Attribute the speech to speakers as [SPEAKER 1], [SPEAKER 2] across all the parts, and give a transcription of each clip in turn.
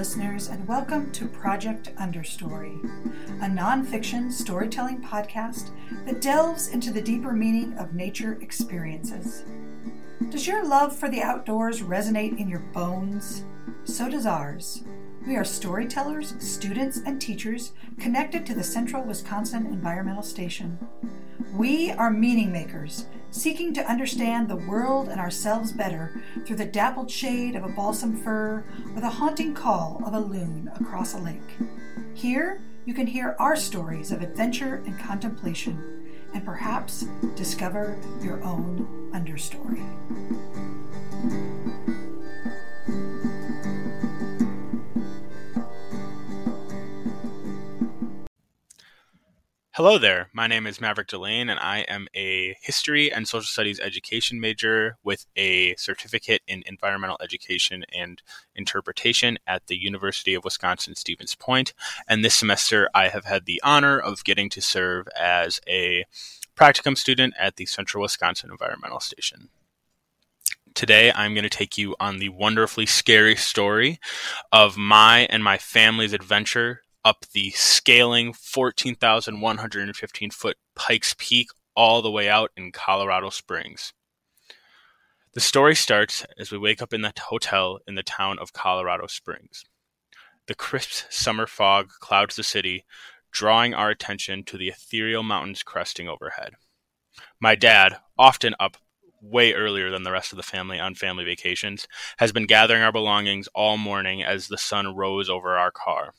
[SPEAKER 1] listeners, and welcome to Project Understory, a nonfiction storytelling podcast that delves into the deeper meaning of nature experiences. Does your love for the outdoors resonate in your bones? So does ours. We are storytellers, students, and teachers connected to the Central Wisconsin Environmental Station. We are meaning makers, seeking to understand the world and ourselves better through the dappled shade of a balsam fir or the haunting call of a loon across a lake. Here, you can hear our stories of adventure and contemplation, and perhaps discover your own understory.
[SPEAKER 2] Hello there. My name is Maverick Delane, and I am a history and social studies education major with a certificate in environmental education and interpretation at the University of Wisconsin Stevens Point. And this semester, I have had the honor of getting to serve as a practicum student at the Central Wisconsin Environmental Station. Today, I'm going to take you on the wonderfully scary story of my and my family's adventure up the scaling 14,115 foot Pikes Peak all the way out in Colorado Springs. The story starts as we wake up in the hotel in the town of Colorado Springs. The crisp summer fog clouds the city, drawing our attention to the ethereal mountains cresting overhead. My dad, often up way earlier than the rest of the family on family vacations, has been gathering our belongings all morning as the sun rose over our car.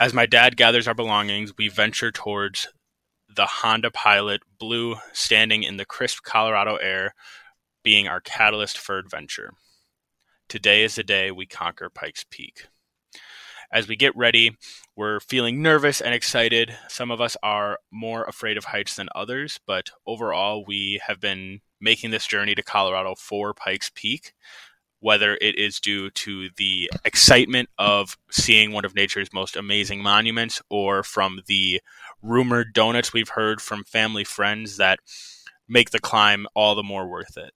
[SPEAKER 2] As my dad gathers our belongings, we venture towards the Honda Pilot Blue standing in the crisp Colorado air, being our catalyst for adventure. Today is the day we conquer Pikes Peak. As we get ready, we're feeling nervous and excited. Some of us are more afraid of heights than others, but overall, we have been making this journey to Colorado for Pikes Peak whether it is due to the excitement of seeing one of nature's most amazing monuments or from the rumored donuts we've heard from family friends that make the climb all the more worth it.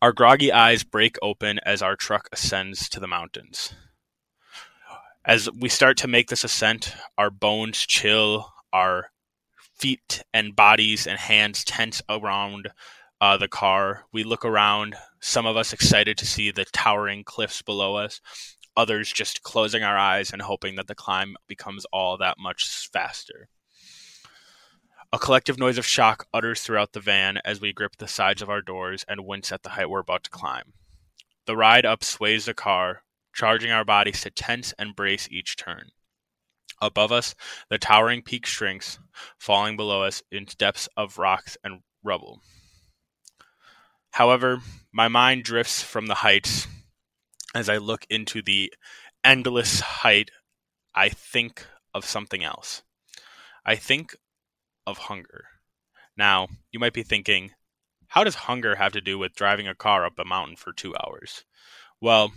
[SPEAKER 2] Our groggy eyes break open as our truck ascends to the mountains. As we start to make this ascent, our bones chill, our feet and bodies and hands tense around uh, the car. We look around, some of us excited to see the towering cliffs below us, others just closing our eyes and hoping that the climb becomes all that much faster. A collective noise of shock utters throughout the van as we grip the sides of our doors and wince at the height we're about to climb. The ride up sways the car, charging our bodies to tense and brace each turn. Above us, the towering peak shrinks, falling below us into depths of rocks and rubble. However, my mind drifts from the heights as I look into the endless height. I think of something else. I think of hunger. Now, you might be thinking, how does hunger have to do with driving a car up a mountain for two hours? Well,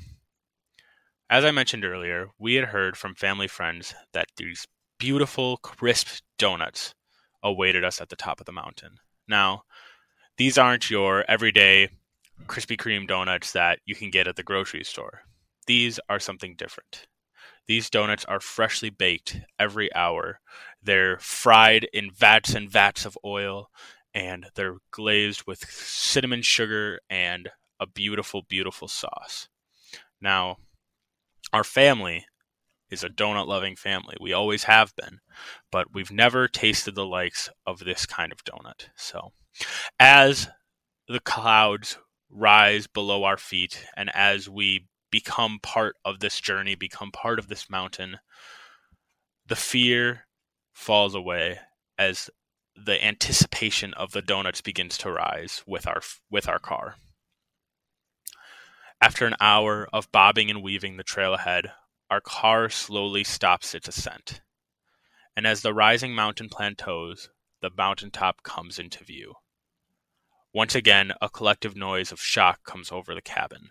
[SPEAKER 2] as I mentioned earlier, we had heard from family friends that these beautiful, crisp donuts awaited us at the top of the mountain. Now, these aren't your everyday Krispy Kreme donuts that you can get at the grocery store. These are something different. These donuts are freshly baked every hour. They're fried in vats and vats of oil, and they're glazed with cinnamon sugar and a beautiful, beautiful sauce. Now, our family is a donut loving family. We always have been, but we've never tasted the likes of this kind of donut. So, as the clouds rise below our feet and as we become part of this journey, become part of this mountain, the fear falls away as the anticipation of the donuts begins to rise with our with our car. After an hour of bobbing and weaving the trail ahead, our car slowly stops its ascent. And as the rising mountain plateaus, the mountaintop comes into view. Once again, a collective noise of shock comes over the cabin.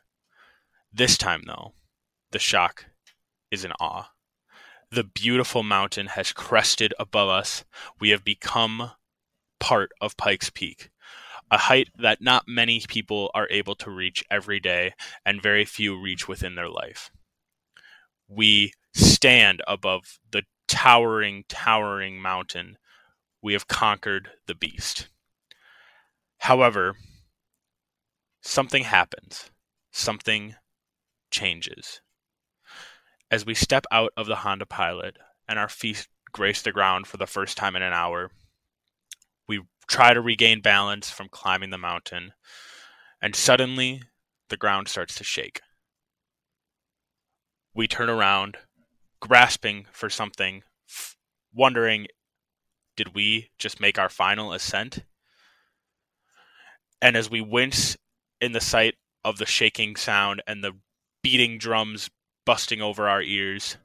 [SPEAKER 2] This time, though, the shock is in awe. The beautiful mountain has crested above us. We have become part of Pikes Peak, a height that not many people are able to reach every day, and very few reach within their life. we stand above the towering, towering mountain. We have conquered the beast. However, something happens. Something changes. As we step out of the Honda Pilot and our feet grace the ground for the first time in an hour, we try to regain balance from climbing the mountain, and suddenly the ground starts to shake. We turn around, grasping for something, wondering did we just make our final ascent? And as we wince in the sight of the shaking sound and the beating drums busting over our ears,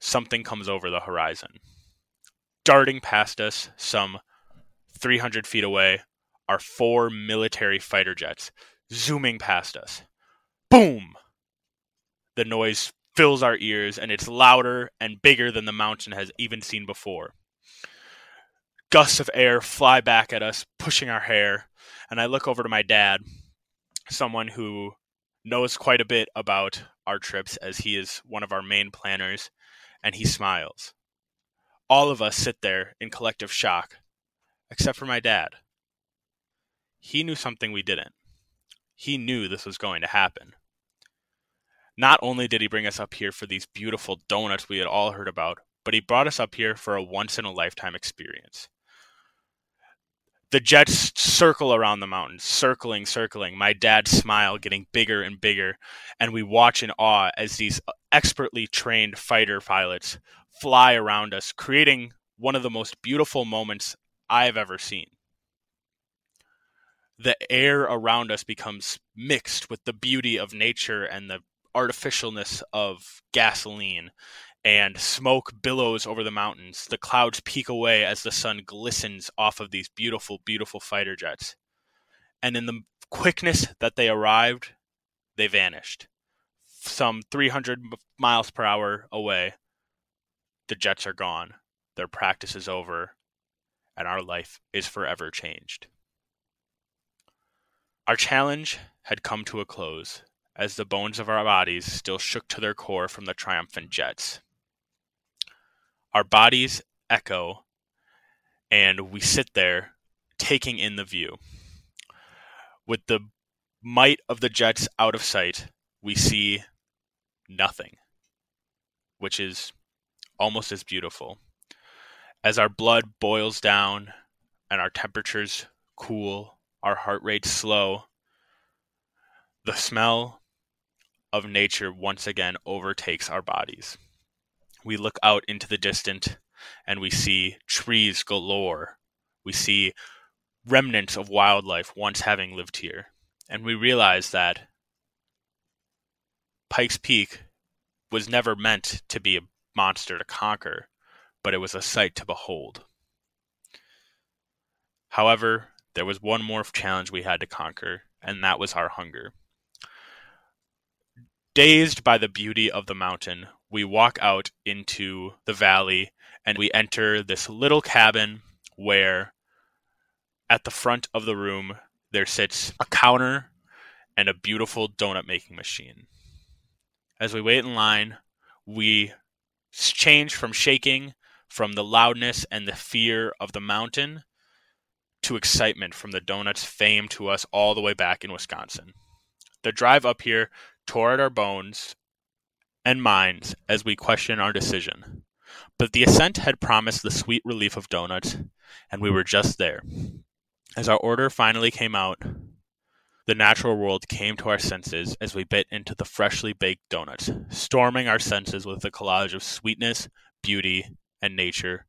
[SPEAKER 2] something comes over the horizon. Darting past us, some 300 feet away, are four military fighter jets zooming past us. Boom! The noise fills our ears, and it's louder and bigger than the mountain has even seen before. Gusts of air fly back at us, pushing our hair, and I look over to my dad, someone who knows quite a bit about our trips as he is one of our main planners, and he smiles. All of us sit there in collective shock, except for my dad. He knew something we didn't. He knew this was going to happen. Not only did he bring us up here for these beautiful donuts we had all heard about, but he brought us up here for a once in a lifetime experience. The jets circle around the mountain, circling, circling. My dad's smile getting bigger and bigger, and we watch in awe as these expertly trained fighter pilots fly around us, creating one of the most beautiful moments I've ever seen. The air around us becomes mixed with the beauty of nature and the artificialness of gasoline and smoke billows over the mountains. The clouds peak away as the sun glistens off of these beautiful, beautiful fighter jets. And in the quickness that they arrived, they vanished. Some 300 miles per hour away, the jets are gone. Their practice is over, and our life is forever changed. Our challenge had come to a close, as the bones of our bodies still shook to their core from the triumphant jets. Our bodies echo, and we sit there taking in the view. With the might of the jets out of sight, we see nothing, which is almost as beautiful. As our blood boils down and our temperatures cool, our heart rates slow, the smell of nature once again overtakes our bodies we look out into the distant and we see trees galore. We see remnants of wildlife once having lived here. And we realize that Pikes Peak was never meant to be a monster to conquer, but it was a sight to behold. However, there was one more challenge we had to conquer, and that was our hunger. Dazed by the beauty of the mountain, we walk out into the valley and we enter this little cabin where at the front of the room there sits a counter and a beautiful donut making machine. As we wait in line, we change from shaking from the loudness and the fear of the mountain to excitement from the donuts fame to us all the way back in Wisconsin. The drive up here tore at our bones and minds as we questioned our decision. But the ascent had promised the sweet relief of donuts, and we were just there. As our order finally came out, the natural world came to our senses as we bit into the freshly baked donuts, storming our senses with a collage of sweetness, beauty, and nature,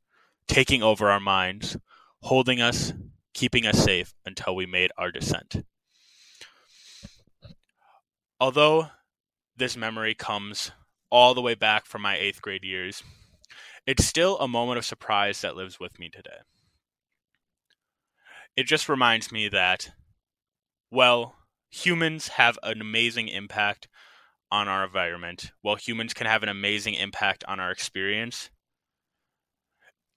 [SPEAKER 2] taking over our minds, holding us, keeping us safe until we made our descent. Although this memory comes all the way back from my eighth grade years. It's still a moment of surprise that lives with me today. It just reminds me that, well, humans have an amazing impact on our environment, while humans can have an amazing impact on our experience.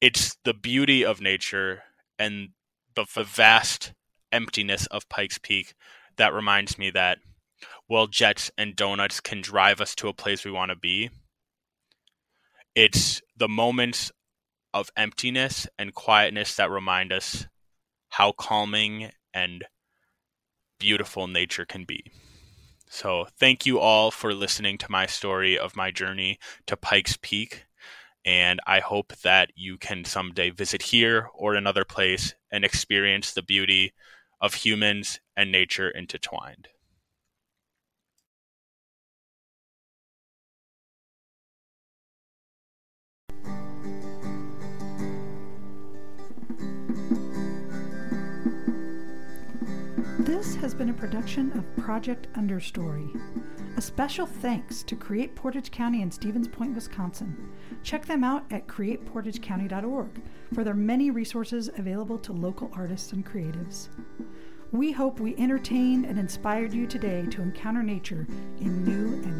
[SPEAKER 2] It's the beauty of nature and the, the vast emptiness of Pikes Peak that reminds me that well, jets and donuts can drive us to a place we want to be. It's the moments of emptiness and quietness that remind us how calming and beautiful nature can be. So, thank you all for listening to my story of my journey to Pikes Peak. And I hope that you can someday visit here or another place and experience the beauty of humans and nature intertwined.
[SPEAKER 1] This has been a production of Project Understory. A special thanks to Create Portage County in Stevens Point, Wisconsin. Check them out at createportagecounty.org for their many resources available to local artists and creatives. We hope we entertained and inspired you today to encounter nature in new and